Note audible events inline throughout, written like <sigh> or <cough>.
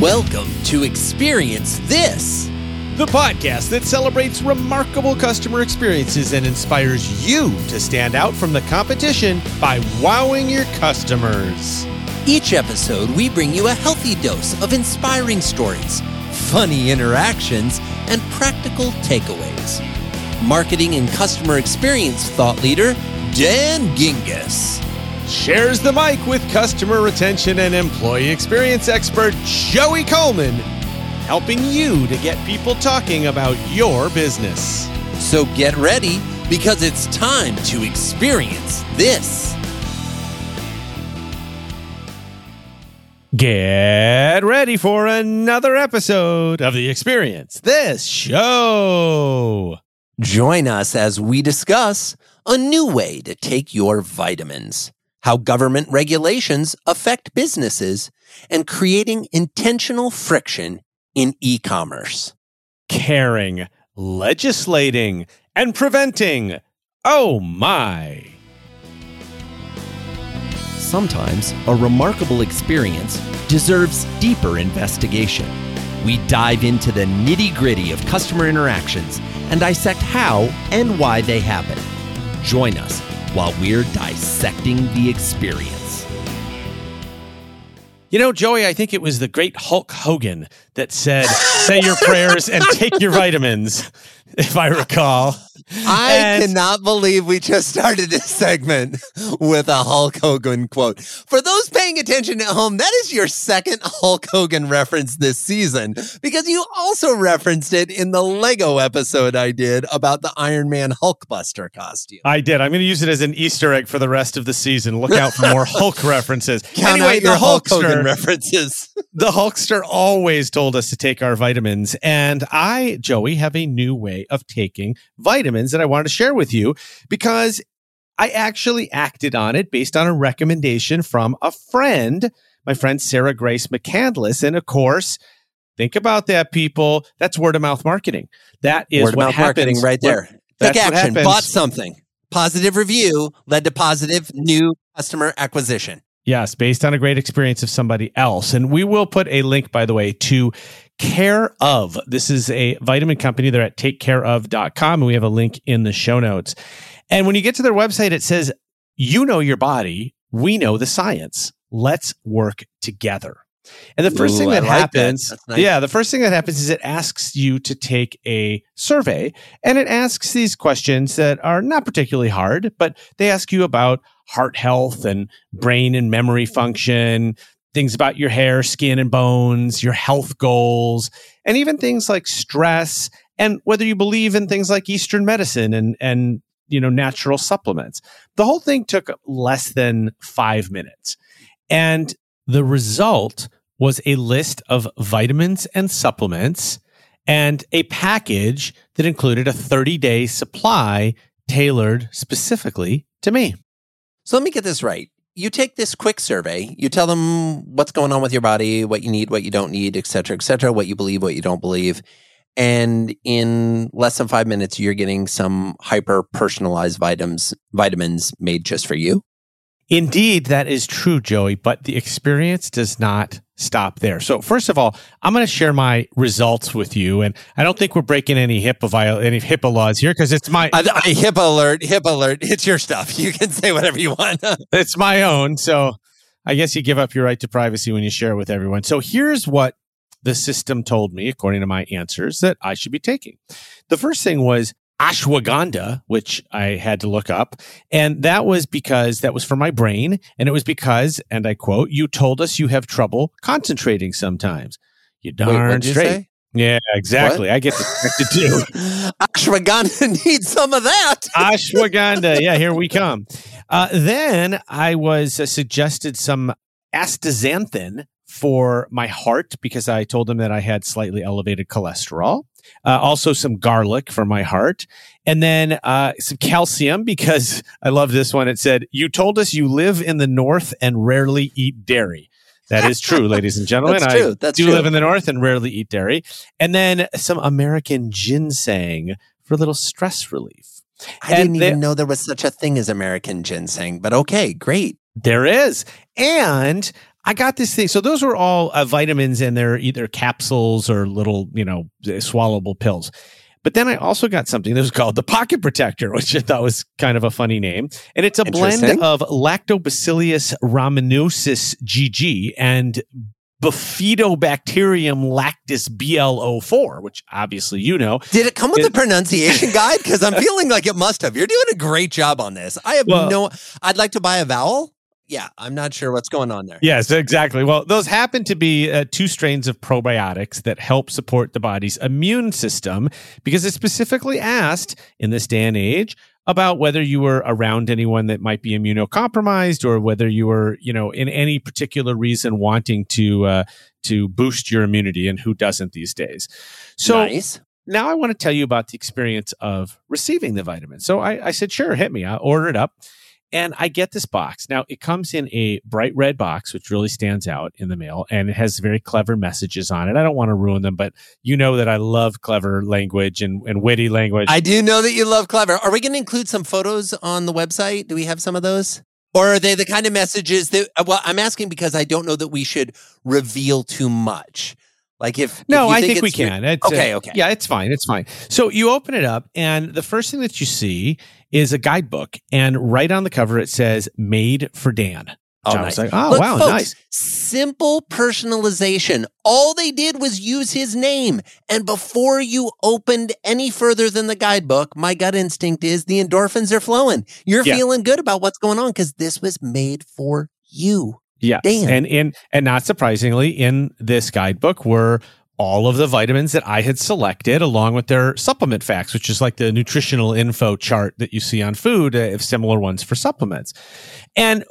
Welcome to Experience This. the podcast that celebrates remarkable customer experiences and inspires you to stand out from the competition by wowing your customers. Each episode, we bring you a healthy dose of inspiring stories, funny interactions, and practical takeaways. Marketing and customer experience thought leader, Dan Gingiss. Shares the mic with customer retention and employee experience expert Joey Coleman, helping you to get people talking about your business. So get ready because it's time to experience this. Get ready for another episode of the Experience This Show. Join us as we discuss a new way to take your vitamins, how government regulations affect businesses, and creating intentional friction in e commerce. Caring, legislating, and preventing. Oh my. Sometimes a remarkable experience deserves deeper investigation. We dive into the nitty gritty of customer interactions and dissect how and why they happen. Join us while we're dissecting the experience. You know, Joey, I think it was the great Hulk Hogan that said, say your prayers and take your vitamins, <laughs> if I recall. I And- cannot believe we just started this segment with a Hulk Hogan quote. For those paying attention at home, that is your second Hulk Hogan reference this season because you also referenced it in the Lego episode I did about the Iron Man Hulkbuster costume. I did. I'm going to use it as an Easter egg for the rest of the season. Look out for more <laughs> Hulk references. Count anyway, the Hulk Hogan references. <laughs> the Hulkster always told us to take our vitamins. And I, Joey, have a new way of taking vitamins that I wanted to share with you because I actually acted on it based on a recommendation from a friend, my friend Sarah Grace McCandless. And of course, think about that, people. That's word of mouth marketing. That is Word of what mouth happens marketing right there. Take that's what action. Bought something. Positive review led to positive new customer acquisition. Yes, based on a great experience of somebody else. And we will put a link, by the way, to Care of. This is a vitamin company. They're at takecareof.com. And we have a link in the show notes. And when you get to their website, it says, You know your body. We know the science. Let's work together. And the first Ooh, thing that like happens, That's nice. yeah, the first thing that happens is it asks you to take a survey and it asks these questions that are not particularly hard, but they ask you about heart health and brain and memory function, things about your hair, skin, and bones, your health goals, and even things like stress and whether you believe in things like Eastern medicine and, and, you know, natural supplements. The whole thing took less than five minutes. And the result was a list of vitamins and supplements and a package that included a 30 day supply tailored specifically to me. So let me get this right. You take this quick survey, you tell them what's going on with your body, what you need, what you don't need, et cetera, et cetera, what you believe, what you don't believe. And in less than five minutes, you're getting some hyper personalized vitamins, vitamins made just for you. Indeed, that is true, Joey, but the experience does not stop there. So, first of all, I'm going to share my results with you, and I don't think we're breaking any HIPAA viol- any HIPAA laws here because it's my I, I, HIPAA alert, HIPAA alert. It's your stuff. You can say whatever you want. <laughs> it's my own. So, I guess you give up your right to privacy when you share it with everyone. So, here's what the system told me, according to my answers, that I should be taking. The first thing was ashwagandha, which I had to look up. And that was because that was for my brain. And it was because, and I quote, you told us you have trouble concentrating sometimes. You darn you straight. say? Yeah, exactly. I get to too. <laughs> Ashwagandha <laughs> needs some of that. <laughs> ashwagandha. Yeah, here we come. Uh, then I was uh, suggested some astaxanthin for my heart because I told them that I had slightly elevated cholesterol. Uh, also, some garlic for my heart, and then uh, some calcium because <laughs> I love this one. It said, "You told us you live in the north and rarely eat dairy." That is true, <laughs> ladies and gentlemen. That's I true. That's do true. live in the north and rarely eat dairy, and then some American ginseng for a little stress relief. I And didn't they- even know there was such a thing as American ginseng, but okay, great. There is. And I got this thing. So those were all uh, vitamins and they're either capsules or little, you know, swallowable pills. But then I also got something that was called the Pocket Protector, <laughs> which I thought was kind of a funny name. And it's a blend of Lactobacillus rhamnosus GG and Bifidobacterium lactis BLO4, which obviously you know. Did it come with it, a pronunciation <laughs> guide? Because I'm feeling like it must have. You're doing a great job on this. I have well, no. I'd like to buy a vowel. Yeah, I'm not sure what's going on there. Yes, exactly. Well, those happen to be uh, two strains of probiotics that help support the body's immune system because it specifically asked in this day and age about whether you were around anyone that might be immunocompromised or whether you were, you know, in any particular reason wanting to uh, to boost your immunity and who doesn't these days. So nice. now I want to tell you about the experience of receiving the vitamin. So I, I said, sure, hit me. I ordered it up. And I get this box. Now, it comes in a bright red box, which really stands out in the mail, and it has very clever messages on it. I don't want to ruin them, but you know that I love clever language and, and witty language. I do know that you love clever. Are we going to include some photos on the website? Do we have some of those? Or are they the kind of messages that, well, I'm asking because I don't know that we should reveal too much. Like if no, if I think, think we can. It's, okay, uh, okay, yeah, it's fine. It's fine. So you open it up, and the first thing that you see is a guidebook, and right on the cover it says "Made for Dan." Oh, nice. Like, oh Look, wow, folks, nice. Simple personalization. All they did was use his name. And before you opened any further than the guidebook, my gut instinct is the endorphins are flowing. You're yeah. feeling good about what's going on because this was made for you. Yes. Dan. And in and not surprisingly, in this guidebook were all of the vitamins that I had selected along with their supplement facts, which is like the nutritional info chart that you see on food, uh, similar ones for supplements. And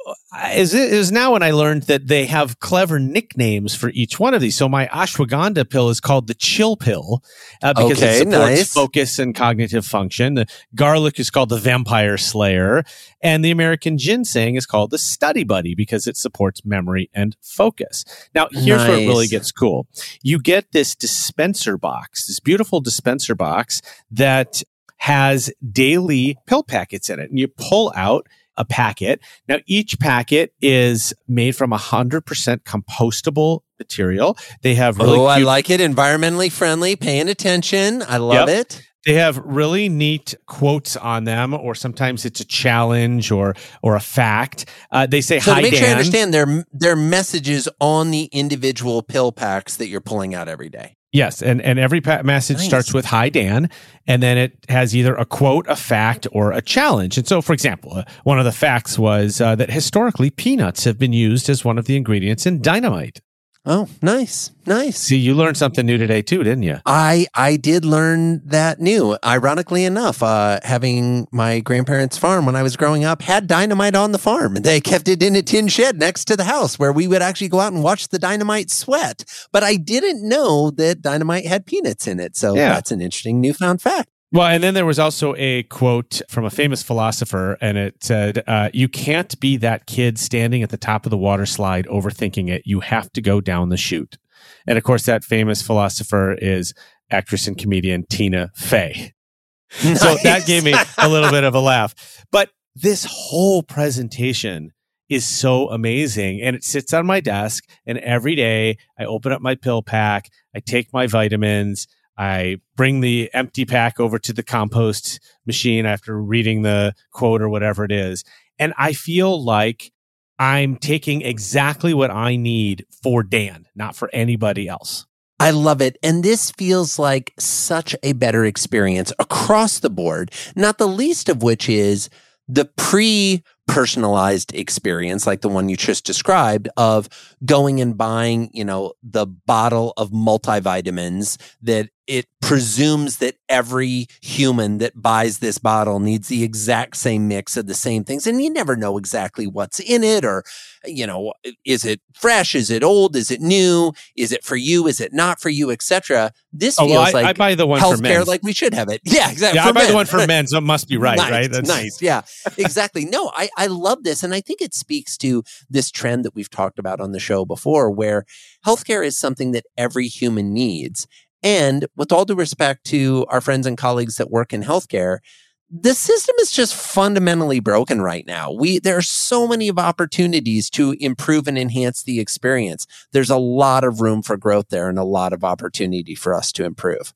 is it is now when I learned that they have clever nicknames for each one of these. So my ashwagandha pill is called the chill pill uh, because okay, it supports nice. focus and cognitive function. The garlic is called the vampire slayer, and the American ginseng is called the study buddy because it supports memory and focus. Now here's nice. where it really gets cool. You get this dispenser box, this beautiful dispenser box that has daily pill packets in it, and you pull out a packet. Now, each packet is made from 100% compostable material. They have really Oh, cute- I like it. Environmentally friendly, paying attention. I love yep. it. They have really neat quotes on them, or sometimes it's a challenge or or a fact. Uh, they say, so "Hi, to make Dan. sure I understand, their their messages on the individual pill packs that you're pulling out every day. Yes, and and every pa- message nice. starts with "Hi Dan," and then it has either a quote, a fact, or a challenge. And so, for example, uh, one of the facts was uh, that historically peanuts have been used as one of the ingredients in dynamite. Oh, nice. Nice. See, you learned something new today too, didn't you? I I did learn that new. Ironically enough, uh, having my grandparents' farm when I was growing up had dynamite on the farm. They kept it in a tin shed next to the house where we would actually go out and watch the dynamite sweat. But I didn't know that dynamite had peanuts in it. So yeah. that's an interesting newfound fact. Well, and then there was also a quote from a famous philosopher, and it said, uh, You can't be that kid standing at the top of the water slide overthinking it. You have to go down the chute. And of course, that famous philosopher is actress and comedian Tina Fey. Nice. <laughs> So that gave me a little bit of a laugh. But this whole presentation is so amazing. And it sits on my desk, and every day I open up my pill pack, I take my vitamins I bring the empty pack over to the compost machine after reading the quote or whatever it is. And I feel like I'm taking exactly what I need for Dan, not for anybody else. I love it. And this feels like such a better experience across the board, not the least of which is the pre personalized experience like the one you just described of going and buying, you know, the bottle of multivitamins that it presumes that every human that buys this bottle needs the exact same mix of the same things. And you never know exactly what's in it or, you know, is it fresh? Is it old? Is it new? Is it for you? Is it not for you? Etc. This oh, feels well, I, like I buy the one healthcare for men. like we should have it. <laughs> Yeah, exactly. Yeah, I buy men. the one for men, <laughs> so it must be right, nice, right? That's nice. Yeah, exactly. No, I, I love this. And I think it speaks to this trend that we've talked about on the show before, where healthcare is something that every human needs. And with all due respect to our friends and colleagues that work in healthcare, the system is just fundamentally broken right now. We there are so many of opportunities to improve and enhance the experience. There's a lot of room for growth there and a lot of opportunity for us to improve.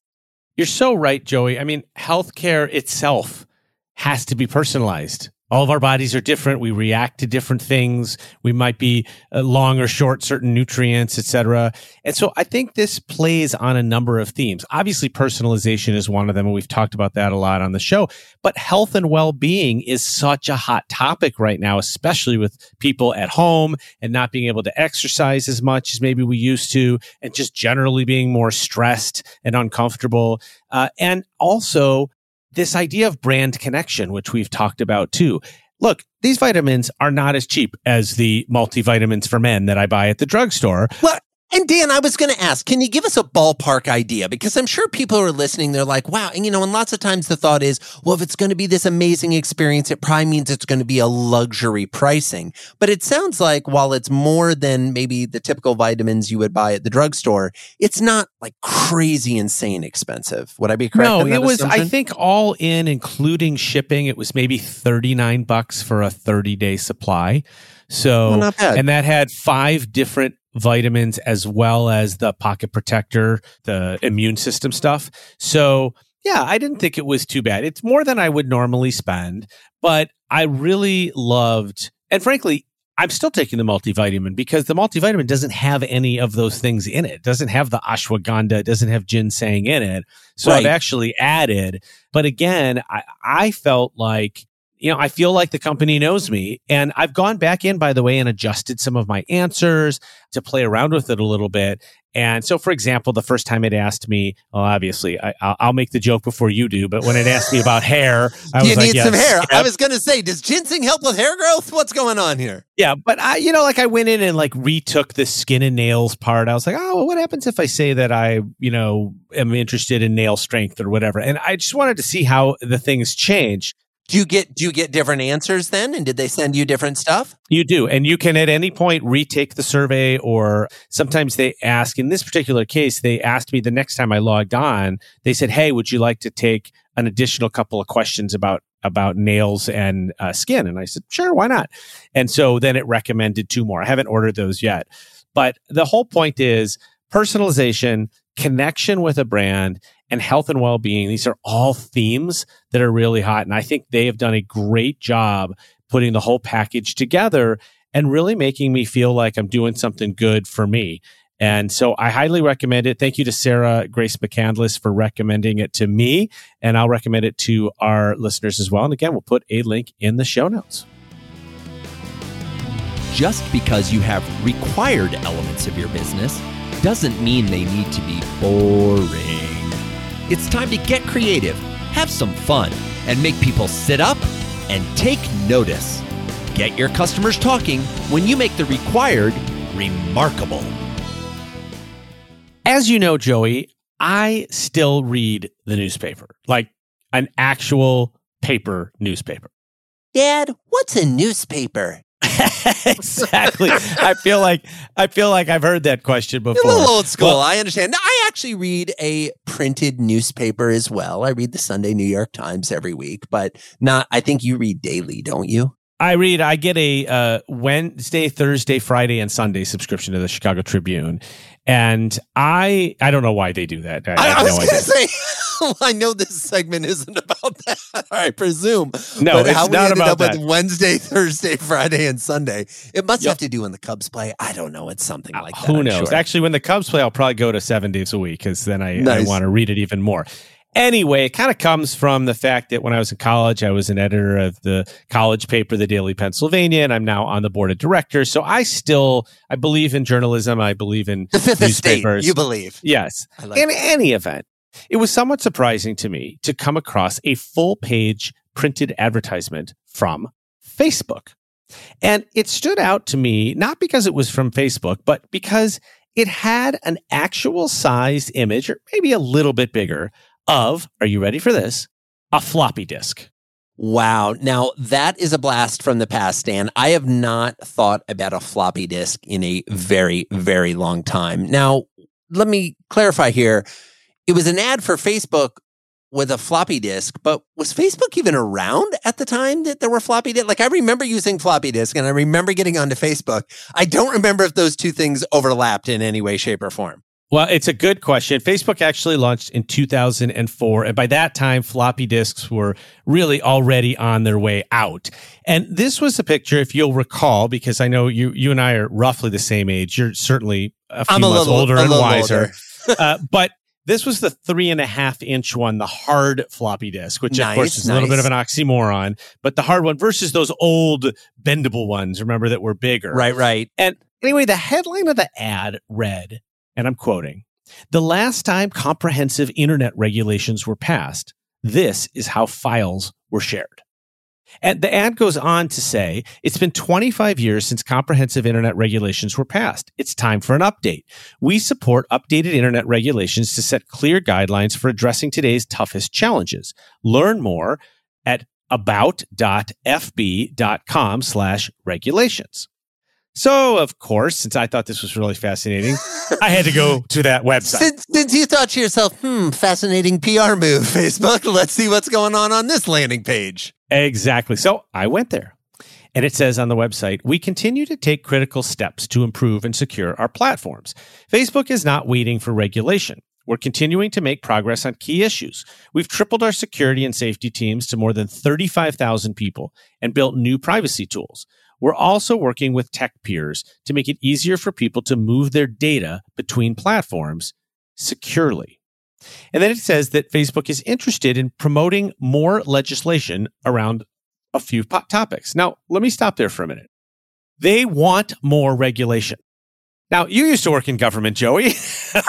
You're so right, Joey. I mean, healthcare itself has to be personalized all of our bodies are different. We react to different things. We might be uh, long or short certain nutrients, etc. And so I think this plays on a number of themes. Obviously, personalization is one of them, and we've talked about that a lot on the show. But health and well-being is such a hot topic right now, especially with people at home and not being able to exercise as much as maybe we used to, and just generally being more stressed and uncomfortable. Uh, and also this idea of brand connection, which we've talked about too. Look, these vitamins are not as cheap as the multivitamins for men that I buy at the drugstore. Well, and Dan, I was going to ask, can you give us a ballpark idea? Because I'm sure people are listening, they're like, wow. And, you know, and lots of times the thought is, well, if it's going to be this amazing experience, it probably means it's going to be a luxury pricing. But it sounds like while it's more than maybe the typical vitamins you would buy at the drugstore, it's not like crazy, insane expensive. Would I be correct? No, it was, assumption? I think all in, including shipping, it was maybe 39 bucks for a 30 day supply. So, well, and that had five different vitamins as well as the pocket protector, the immune system stuff. So, yeah, I didn't think it was too bad. It's more than I would normally spend, but I really loved, and frankly, I'm still taking the multivitamin because the multivitamin doesn't have any of those things in it. it doesn't have the ashwagandha, it doesn't have ginseng in it. So right. I've actually added, but again, I, I felt like you know, I feel like the company knows me. And I've gone back in, by the way, and adjusted some of my answers to play around with it a little bit. And so, for example, the first time it asked me, well, obviously, I, will make the joke before you do, but when it asked me about hair, I you was like, need yes, some hair. Yep. I was going to say, does ginseng help with hair growth? What's going on here? Yeah, but I, you know, like I went in and like retook the skin and nails part. I was like, oh, well, what happens if I say that I, you know, am interested in nail strength or whatever? And I just wanted to see how the things change. Do you get do you get different answers then? And did they send you different stuff? You do. And you can at any point retake the survey or sometimes they ask in this particular case, they asked me the next time I logged on, they said, Hey, would you like to take an additional couple of questions about about nails and uh, skin? And I said, sure, why not? And so then it recommended two more. I haven't ordered those yet. But the whole point is personalization, connection with a brand, and health and well being. These are all themes that are really hot. And I think they have done a great job putting the whole package together and really making me feel like I'm doing something good for me. And so I highly recommend it. Thank you to Sarah Grace McCandless for recommending it to me. And I'll recommend it to our listeners as well. And again, we'll put a link in the show notes. Just because you have required elements of your business doesn't mean they need to be boring. It's time to get creative, have some fun, and make people sit up and take notice. Get your customers talking when you make the required remarkable. As you know, Joey, I still read the newspaper, like an actual paper newspaper. Dad, what's a newspaper? <laughs> exactly. I feel like I feel like I've heard that question before. A little old school. Well, I understand. I actually read a printed newspaper as well. I read the Sunday New York Times every week, but not. I think you read daily, don't you? I read. I get a uh, Wednesday, Thursday, Friday, and Sunday subscription to the Chicago Tribune, and I I don't know why they do that. I, I, I was no going to say, <laughs> I know this segment isn't about that. <laughs> I presume. No, but it's how we not ended about up that. with Wednesday, <laughs> Thursday, Friday, and Sunday. It must yep. have to do when the Cubs play. I don't know. It's something like uh, that. Who knows? Sure. Actually, when the Cubs play, I'll probably go to seven days a week because then I, nice. I want to read it even more. Anyway, it kind of comes from the fact that when I was in college, I was an editor of the college paper, the Daily Pennsylvanian, and I'm now on the board of directors. So I still, I believe in journalism. I believe in the fifth newspapers. Estate, you believe? Yes. Like in that. any event, it was somewhat surprising to me to come across a full page printed advertisement from Facebook. And it stood out to me, not because it was from Facebook, but because it had an actual sized image, or maybe a little bit bigger, of, are you ready for this? A floppy disk. Wow. Now that is a blast from the past, Dan. I have not thought about a floppy disk in a very, very long time. Now, let me clarify here. It was an ad for Facebook with a floppy disk, but was Facebook even around at the time that there were floppy disks? Like I remember using floppy disk and I remember getting onto Facebook. I don't remember if those two things overlapped in any way, shape, or form. Well, it's a good question. Facebook actually launched in 2004. And by that time, floppy disks were really already on their way out. And this was a picture, if you'll recall, because I know you, you and I are roughly the same age. You're certainly a few I'm a months little- older a and wiser. <laughs> uh, but this was the three and a half inch one, the hard floppy disk, which of course is a little bit of an oxymoron, but the hard one versus those old bendable ones, remember that were bigger. Right, right. And anyway, the headline of the ad read, and I'm quoting, the last time comprehensive internet regulations were passed, this is how files were shared. And the ad goes on to say, it's been 25 years since comprehensive internet regulations were passed. It's time for an update. We support updated internet regulations to set clear guidelines for addressing today's toughest challenges. Learn more at about.fb.com slash regulations. So, of course, since I thought this was really fascinating, I had to go <laughs> to that website. Since, since you thought to yourself, hmm, fascinating PR move, <laughs> Facebook, let's see what's going on on this landing page. Exactly. So I went there. And it says on the website, we continue to take critical steps to improve and secure our platforms. Facebook is not waiting for regulation. We're continuing to make progress on key issues. We've tripled our security and safety teams to more than 35,000 people and built new privacy tools. We're also working with tech peers to make it easier for people to move their data between platforms securely. And then it says that Facebook is interested in promoting more legislation around a few po- topics. Now, let me stop there for a minute. They want more regulation. Now, you used to work in government, Joey.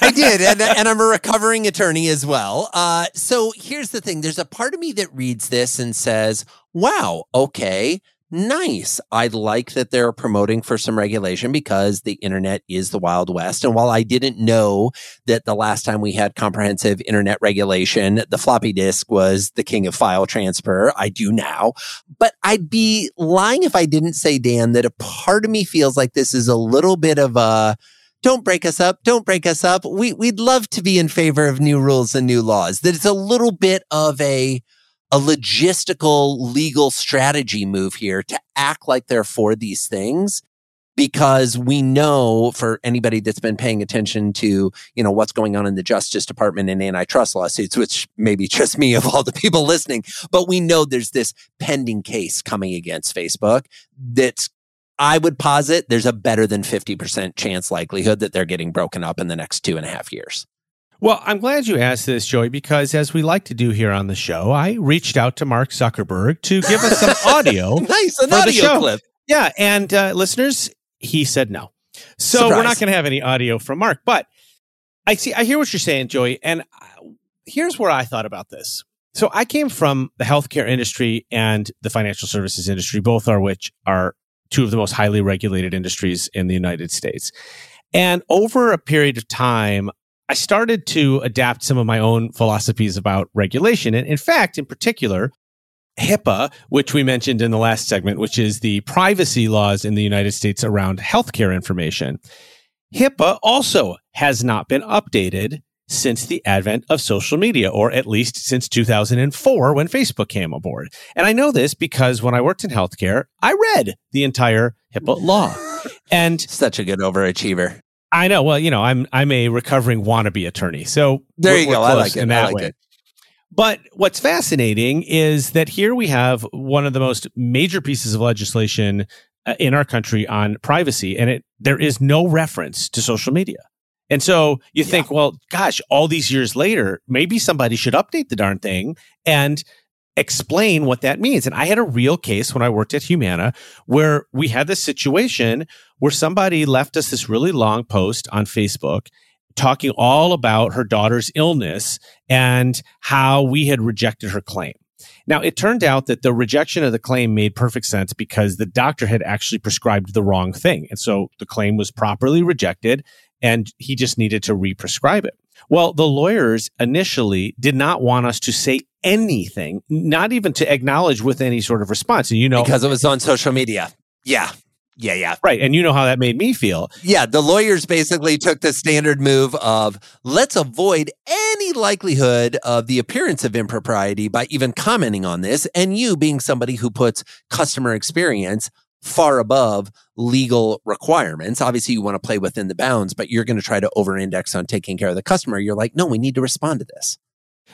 I did, and, <laughs> and I'm a recovering attorney as well. Uh, so here's the thing: there's a part of me that reads this and says, "Wow, okay, nice. I like that they're promoting for some regulation because the internet is the wild west. And while I didn't know that the last time we had comprehensive internet regulation, the floppy disk was the king of file transfer, I do now. But I'd be lying if I didn't say, Dan, that a part of me feels like this is a little bit of a don't break us up. Don't break us up. We, we'd love to be in favor of new rules and new laws. That it's a little bit of a, a logistical legal strategy move here to act like they're for these things because we know for anybody that's been paying attention to, you know, what's going on in the Justice Department and antitrust lawsuits, which maybe just me of all the people listening, but we know there's this pending case coming against Facebook that's I would posit there's a better than 50% chance likelihood that they're getting broken up in the next two and a half years. Well, I'm glad you asked this, Joey, because as we like to do here on the show, I reached out to Mark Zuckerberg to give us some <laughs> audio. Nice, an For the audio show. clip. Yeah, and uh, listeners, he said no. So we're not going to have any audio from Mark, but I see. I hear what you're saying, Joey, and uh, here's where I thought about this. So I came from the healthcare industry and the financial services industry, both are which are two of the most highly regulated industries in the United States. And over a period of time, I started to adapt some of my own philosophies about regulation. And in fact, in particular, HIPAA, which we mentioned in the last segment, which is the privacy laws in the United States around healthcare information. HIPAA also has not been updated since the advent of social media, or at least since 2004 when Facebook came aboard. And I know this because when I worked in healthcare, I read the entire HIPAA law. <laughs> And Such a good overachiever. I know, well, you know, I'm I'm a recovering wannabe attorney. So There you go. I like it. in I that like way. it. But what's fascinating is that here we have one of the most major pieces of legislation uh, in our country on privacy, and it there is no reference to social media. And so you think, well, gosh, all these years later, maybe somebody should update the darn thing and explain what that means. And I had a real case when I worked at Humana where we had this situation where somebody left us this really long post on Facebook talking all about her daughter's illness and how we had rejected her claim. Now, it turned out that the rejection of the claim made perfect sense because the doctor had actually prescribed the wrong thing. And so the claim was properly rejected and he just needed to re-prescribe it. Well, the lawyers initially did not want us to say anything, not even to acknowledge with any sort of response. And you know, Because it was on social media. Yeah. Yeah, yeah. Right. And you know how that made me feel. Yeah, the lawyers basically took the standard move of let's avoid any likelihood of the appearance of impropriety by even commenting on this. And you being somebody who puts customer experience far above legal requirements. Obviously, you want to play within the bounds, but you're going to try to over index on taking care of the customer. You're like, no, we need to respond to this.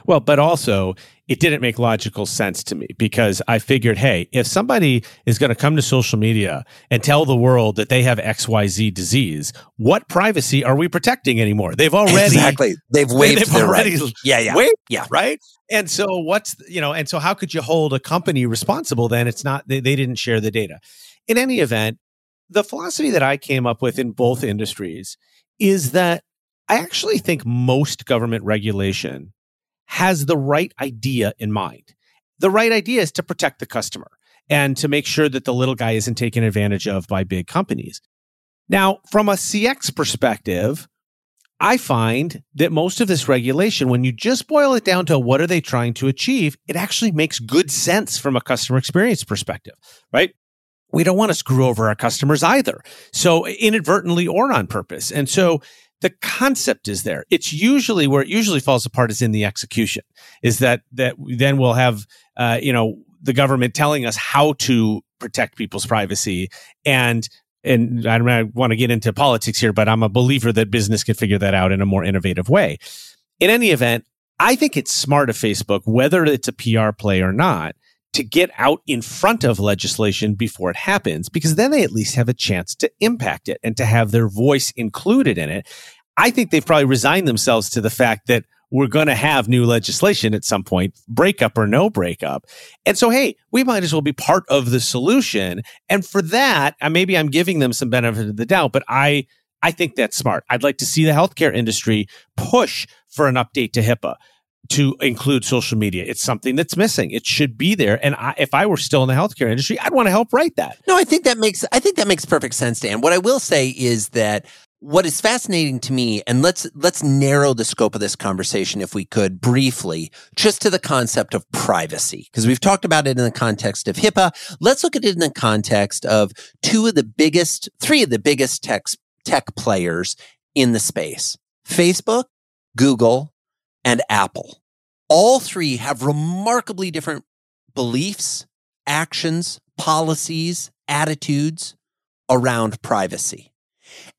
Well, but also it didn't make logical sense to me because I figured, hey, if somebody is going to come to social media and tell the world that they have XYZ disease, what privacy are we protecting anymore? They've already <laughs> exactly they've <laughs> waived they've their already right. Yeah, yeah, waived, yeah. right. And so what's you know, and so how could you hold a company responsible then? It's not they, they didn't share the data. In any event, the philosophy that I came up with in both industries is that I actually think most government regulation has the right idea in mind. The right idea is to protect the customer and to make sure that the little guy isn't taken advantage of by big companies. Now, from a CX perspective, I find that most of this regulation, when you just boil it down to what are they trying to achieve, it actually makes good sense from a customer experience perspective, right? We don't want to screw over our customers either. So inadvertently or on purpose. And so the concept is there. It's usually where it usually falls apart is in the execution. Is that that then we'll have uh, you know the government telling us how to protect people's privacy and and I don't want to get into politics here, but I'm a believer that business can figure that out in a more innovative way. In any event, I think it's smart of Facebook, whether it's a PR play or not, to get out in front of legislation before it happens, because then they at least have a chance to impact it and to have their voice included in it. I think they've probably resigned themselves to the fact that we're going to have new legislation at some point, breakup or no breakup. And so, hey, we might as well be part of the solution. And for that, uh, maybe I'm giving them some benefit of the doubt, but I, I think that's smart. I'd like to see the healthcare industry push for an update to HIPAA to include social media. It's something that's missing. It should be there. And I, if I were still in the healthcare industry, I'd want to help write that. No, I think that makes I think that makes perfect sense, Dan. What I will say is that what is fascinating to me, and let's let's narrow the scope of this conversation if we could briefly, just to the concept of privacy, because we've talked about it in the context of HIPAA. Let's look at it in the context of two of the biggest, three of the biggest tech tech players in the space: Facebook, Google, and Apple. All three have remarkably different beliefs, actions, policies, attitudes around privacy.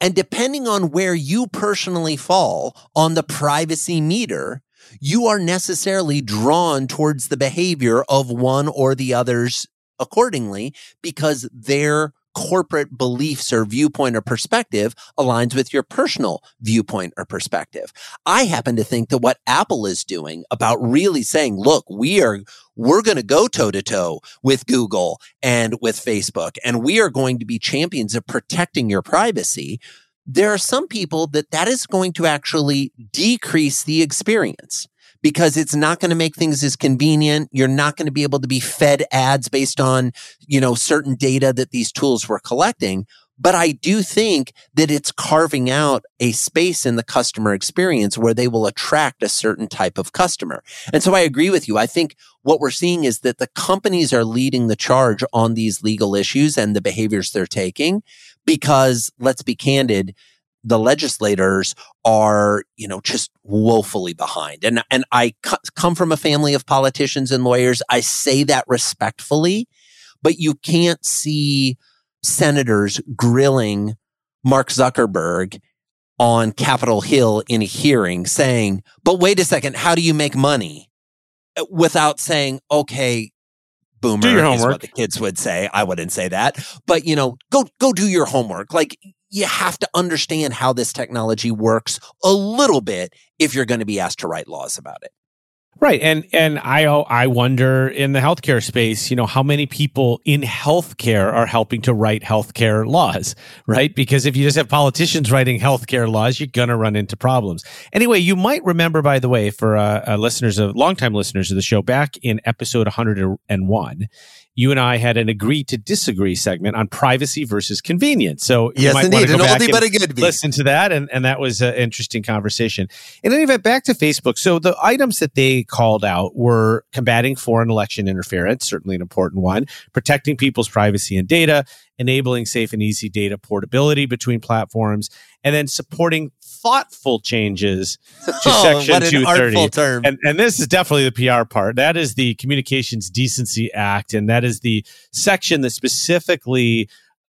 And depending on where you personally fall on the privacy meter, you are necessarily drawn towards the behavior of one or the others accordingly because their corporate beliefs or viewpoint or perspective aligns with your personal viewpoint or perspective. I happen to think that what Apple is doing about really saying, look, we are, we're going to go toe to toe with Google and with Facebook, and we are going to be champions of protecting your privacy. There are some people that that is going to actually decrease the experience because it's not going to make things as convenient. You're not going to be able to be fed ads based on, you know, certain data that these tools were collecting. But I do think that it's carving out a space in the customer experience where they will attract a certain type of customer. And so I agree with you. I think what we're seeing is that the companies are leading the charge on these legal issues and the behaviors they're taking because let's be candid, the legislators are, you know, just woefully behind. And, and I come from a family of politicians and lawyers. I say that respectfully, but you can't see senators grilling Mark Zuckerberg on Capitol Hill in a hearing saying, but wait a second, how do you make money? Uh, without saying, okay, boomer do your homework. is what the kids would say. I wouldn't say that, but you know, go, go do your homework. Like you have to understand how this technology works a little bit if you're going to be asked to write laws about it. Right. And and I I wonder in the healthcare space, you know, how many people in healthcare are helping to write healthcare laws, right? Because if you just have politicians writing healthcare laws, you're going to run into problems. Anyway, you might remember by the way for uh, uh, listeners of longtime listeners of the show back in episode 101, you and I had an agree to disagree segment on privacy versus convenience. So yes, you indeed, an oldie but a good Listen to that, and, and that was an interesting conversation. In any event, back to Facebook. So the items that they called out were combating foreign election interference, certainly an important one, protecting people's privacy and data, enabling safe and easy data portability between platforms, and then supporting thoughtful changes to <laughs> Oh, Section what an 230. artful term. And, and this is definitely the PR part. That is the Communications Decency Act, and that is the section that specifically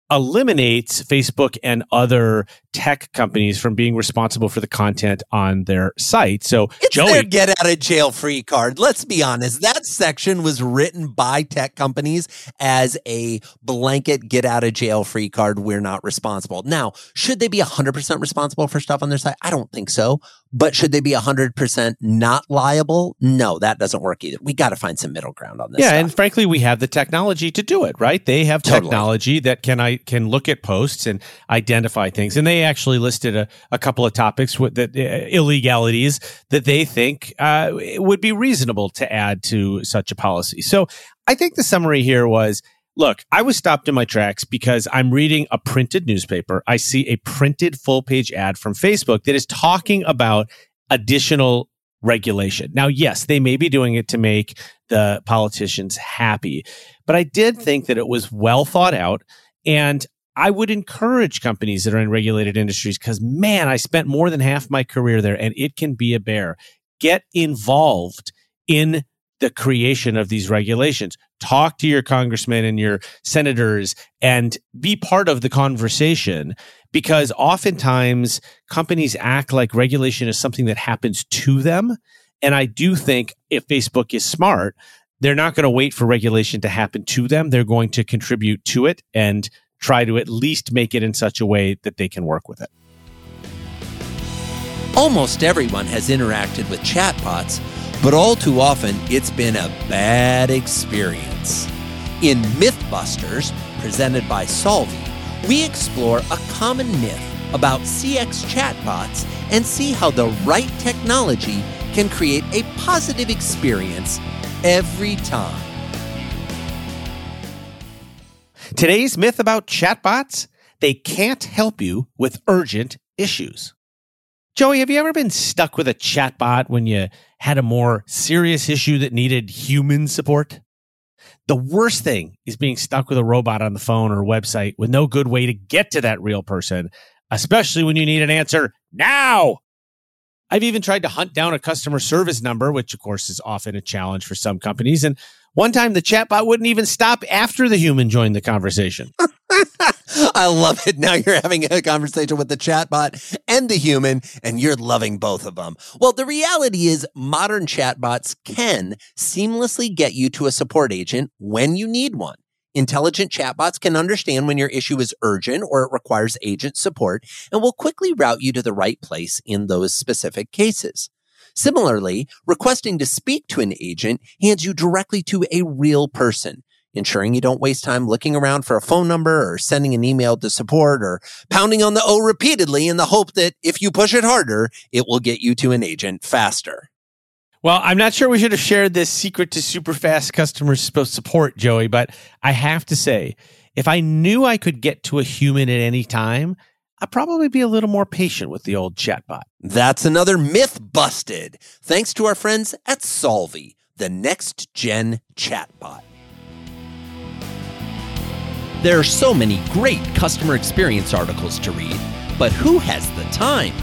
eliminates Facebook and other tech companies from being responsible for the content on their site. So, It's Joey, their get out of jail free card. Let's be honest. That section was written by tech companies as a blanket get out of jail free card. We're not responsible. Now, should they be 100% responsible for stuff on their site? I don't think so. But should they be 100% not liable? No, that doesn't work either. We got to find some middle ground on this. yeah, stuff. and frankly, we have the technology to do it, right? They have Totally. technology that can I can look at posts and identify things, and they actually listed a, a couple of topics with that uh, illegalities that they think uh, would be reasonable to add to such a policy. So, I think the summary here was. Look, I was stopped in my tracks because I'm reading a printed newspaper. I see a printed full page ad from Facebook that is talking about additional regulation. Now, yes, they may be doing it to make the politicians happy, but I did think that it was well thought out. And I would encourage companies that are in regulated industries because, man, I spent more than half my career there and it can be a bear. Get involved in the creation of these regulations. Talk to your congressmen and your senators and be part of the conversation because oftentimes companies act like regulation is something that happens to them. And I do think if Facebook is smart, they're not going to wait for regulation to happen to them. They're going to contribute to it and try to at least make it in such a way that they can work with it. Almost everyone has interacted with chatbots, but all too often it's been a bad experience. In Mythbusters, presented by Solvvy, we explore a common myth about CX chatbots and see how the right technology can create a positive experience every time. Today's myth about chatbots they can't help you with urgent issues. Joey, have you ever been stuck with a chatbot when you had a more serious issue that needed human support? The worst thing is being stuck with a robot on the phone or website with no good way to get to that real person, especially when you need an answer now. I've even tried to hunt down a customer service number, which of course is often a challenge for some companies. And one time the chatbot wouldn't even stop after the human joined the conversation. <laughs> I love it. Now you're having a conversation with the chatbot and the human, and you're loving both of them. Well, the reality is, modern chatbots can seamlessly get you to a support agent when you need one. Intelligent chatbots can understand when your issue is urgent or it requires agent support and will quickly route you to the right place in those specific cases. Similarly, requesting to speak to an agent hands you directly to a real person ensuring you don't waste time looking around for a phone number or sending an email to support or pounding on the O repeatedly in the hope that if you push it harder, it will get you to an agent faster. Well, I'm not sure we should have shared this secret to super fast customer support, Joey, but I have to say, if I knew I could get to a human at any time, I'd probably be a little more patient with the old chatbot. That's another myth busted. Thanks to our friends at Solvvy, the next gen chatbot. There are so many great customer experience articles to read, but who has the time?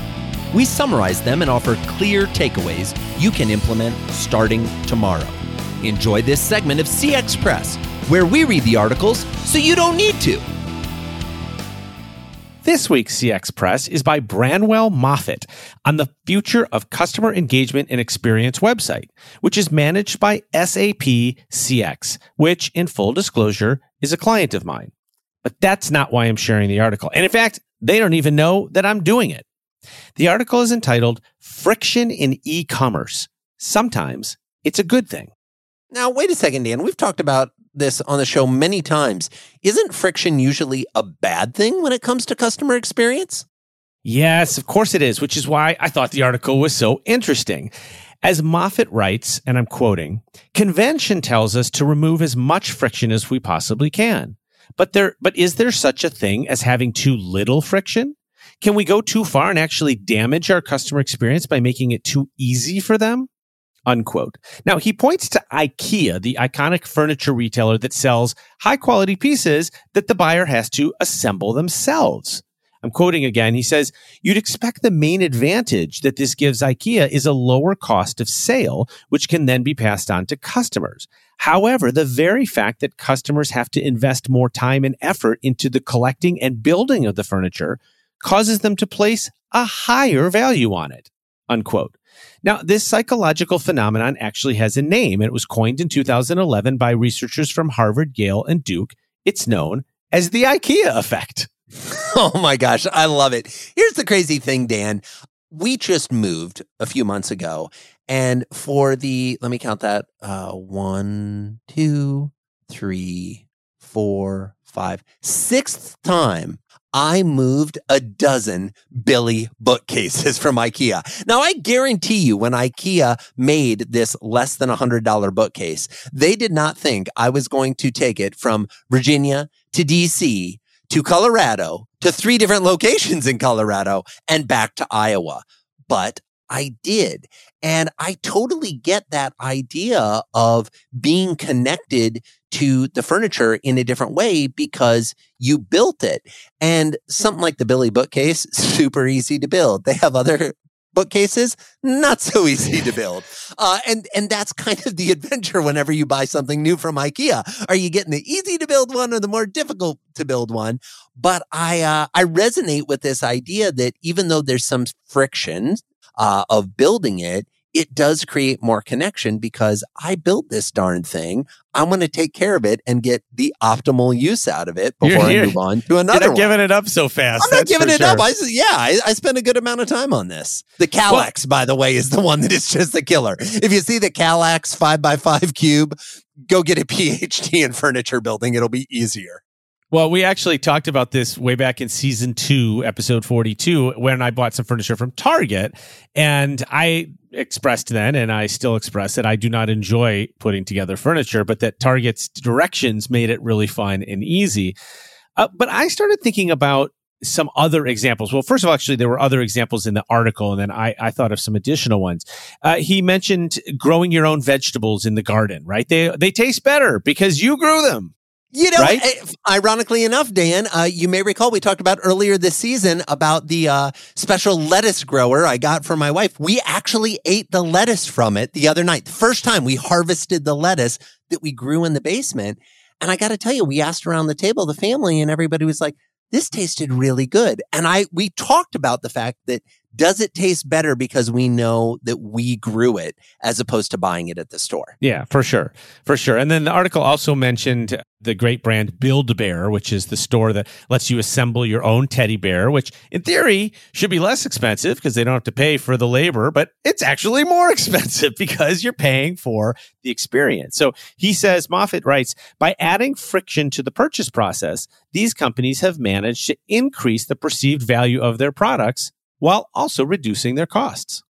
We summarize them and offer clear takeaways you can implement starting tomorrow. Enjoy this segment of CX Press, where we read the articles so you don't need to. This week's CX Press is by Branwell Moffat on the future of customer engagement and experience website, which is managed by SAP CX, which, in full disclosure, is a client of mine. But that's not why I'm sharing the article. And in fact, they don't even know that I'm doing it. The article is entitled Friction in E-commerce. Sometimes it's a good thing. Now, wait a second, Dan. We've talked about this on the show many times. Isn't friction usually a bad thing when it comes to customer experience? Yes, of course it is, which is why I thought the article was so interesting. As Moffat writes, and I'm quoting, convention tells us to remove as much friction as we possibly can. But there, but is there such a thing as having too little friction? Can we go too far and actually damage our customer experience by making it too easy for them? Unquote. Now, he points to IKEA, the iconic furniture retailer that sells high quality pieces that the buyer has to assemble themselves. I'm quoting again. He says, You'd expect the main advantage that this gives IKEA is a lower cost of sale, which can then be passed on to customers. However, the very fact that customers have to invest more time and effort into the collecting and building of the furniture causes them to place a higher value on it. Unquote. Now, this psychological phenomenon actually has a name. It was coined in 2011 by researchers from Harvard, Yale, and Duke. It's known as the IKEA effect. <laughs> Oh my gosh, I love it. Here's the crazy thing, Dan. We just moved a few months ago, and for the, let me count that uh, one, two, three, four, five, sixth time I moved a dozen Billy bookcases <laughs> from IKEA. Now, I guarantee you, when IKEA made this less than $100 bookcase, they did not think I was going to take it from Virginia to DC to Colorado to three different locations in Colorado and back to Iowa. But I did. And I totally get that idea of being connected to the furniture in a different way because you built it. And something like the Billy bookcase, <laughs> super easy to build. They have other <laughs> bookcases, not so easy to build. Uh, and, and that's kind of the <laughs> adventure whenever you buy something new from IKEA. Are you getting the easy to build one or the more difficult to build one? But I, uh, I resonate with this idea that even though there's some friction, uh, of building it, it does create more connection because I built this darn thing. I'm going to take care of it and get the optimal use out of it before I move on to another You're one. giving it up so fast. I'm not giving it sure. up. I, yeah, I, I spent a good amount of time on this. The Kallax, well, by the way, is the one that is just a killer. If you see the Kallax 5x5 cube, go get a PhD in furniture building. It'll be easier. Well, we actually talked about this way back in season two, episode 42, when I bought some furniture from Target. And I expressed then, and I still express that I do not enjoy putting together furniture, but that Target's directions made it really fun and easy. Uh, but I started thinking about some other examples. Well, first of all, actually, there were other examples in the article, and then I, I thought of some additional ones. Uh, he mentioned growing your own vegetables in the garden, right? They they taste better because you grew them. You know, right? Eh, ironically enough, Dan, uh, you may recall we talked about earlier this season about the uh, special lettuce grower I got for my wife. We actually ate the lettuce from it the other night. The first time we harvested the lettuce that we grew in the basement. And I got to tell you, we asked around the table, the family, and everybody was like, this tasted really good. And I, we talked about the fact that does it taste better because we know that we grew it as opposed to buying it at the store? Yeah, for sure. For sure. And then the article also mentioned the great brand Build Bear, which is the store that lets you assemble your own teddy bear, which in theory should be less expensive because they don't have to pay for the labor, but it's actually more <laughs> expensive because you're paying for the experience. So he says, Moffat writes, by adding friction to the purchase process, these companies have managed to increase the perceived value of their products while also reducing their costs.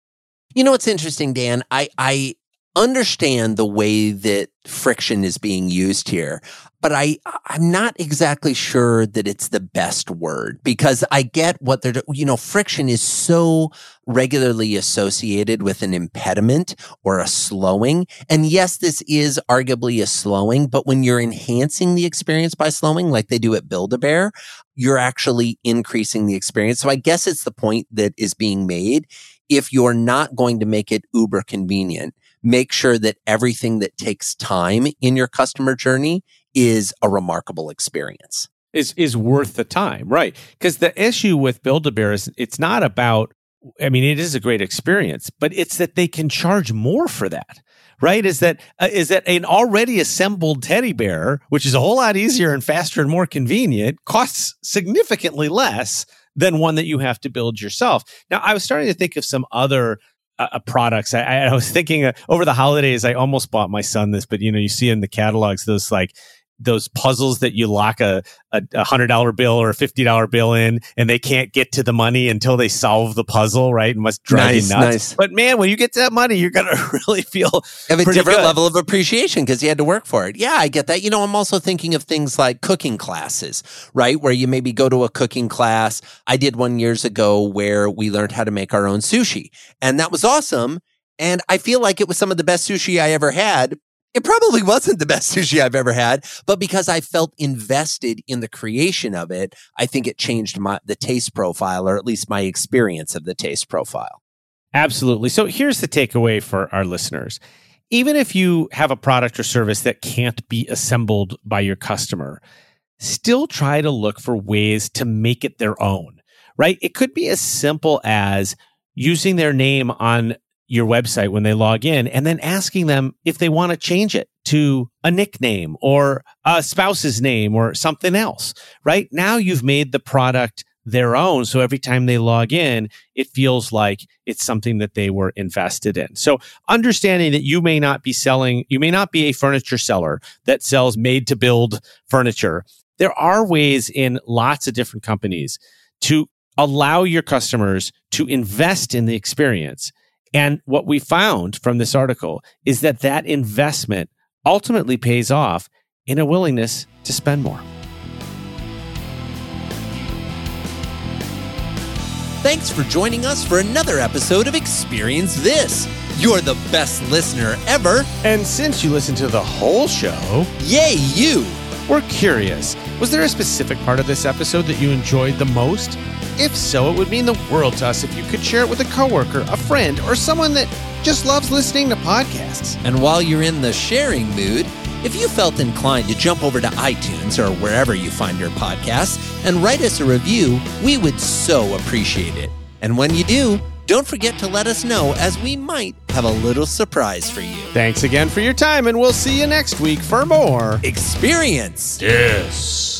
You know what's interesting, Dan? I, I understand the way that friction is being used here, but I, I'm not exactly sure that it's the best word because I get what they're, you know, friction is so regularly associated with an impediment or a slowing. And yes, this is arguably a slowing, but when you're enhancing the experience by slowing, like they do at Build a Bear, you're actually increasing the experience. So I guess it's the point that is being made. If you're not going to make it uber convenient, make sure that everything that takes time in your customer journey is a remarkable experience. Is is worth the time, right? Because the issue with Build a Bear is it's not about I mean, it is a great experience, but it's that they can charge more for that right? Is that uh, is that an already assembled teddy bear, which is a whole lot easier and faster and more convenient, costs significantly less than one that you have to build yourself. Now, I was starting to think of some other uh, products. I, I, was thinking uh, over the holidays, I almost bought my son this, but you know, you see in the catalogs those like those puzzles that you lock a, a, hundred dollar bill or a fifty dollar bill in, and they can't get to the money until they solve the puzzle, right? And must drive nice, you nuts. Nice. But man, when you get to that money, you're gonna <laughs> really feel have a different good. level of appreciation because you had to work for it. Yeah, I get that. You know, I'm also thinking of things like cooking classes, right? Where you maybe go to a cooking class. I did one years ago where we learned how to make our own sushi, and that was awesome And I feel like it was some of the best sushi I ever had. It probably wasn't the best <laughs> sushi I've ever had, but because I felt invested in the creation of it, I think it changed my the taste profile or at least my experience of the taste profile. Absolutely. So here's the takeaway for our listeners. Even if you have a product or service that can't be assembled by your customer, still try to look for ways to make it their own, right? It could be as simple as using their name on your website when they log in and then asking them if they want to change it to a nickname or a spouse's name or something else, right? Now you've made the product their own. So every time they log in, it feels like it's something that they were invested in. So understanding that you may not be selling, you may not be a furniture seller that sells made to build furniture. There are ways in lots of different companies to allow your customers to invest in the experience. And what we found from this article is that that investment ultimately pays off in a willingness to spend more. Thanks for joining us for another episode of Experience This. You're the best listener ever. And since you listened to the whole show, yay, you! We're curious. Was there a specific part of this episode that you enjoyed the most? If so, it would mean the world to us if you could share it with a coworker, a friend, or someone that just loves listening to podcasts. And while you're in the sharing mood, if you felt inclined to jump over to iTunes or wherever you find your podcasts and write us a review, we would so appreciate it. And when you do, don't forget to let us know as we might have a little surprise for you. Thanks again for your time, and we'll see you next week for more Experience. Yes.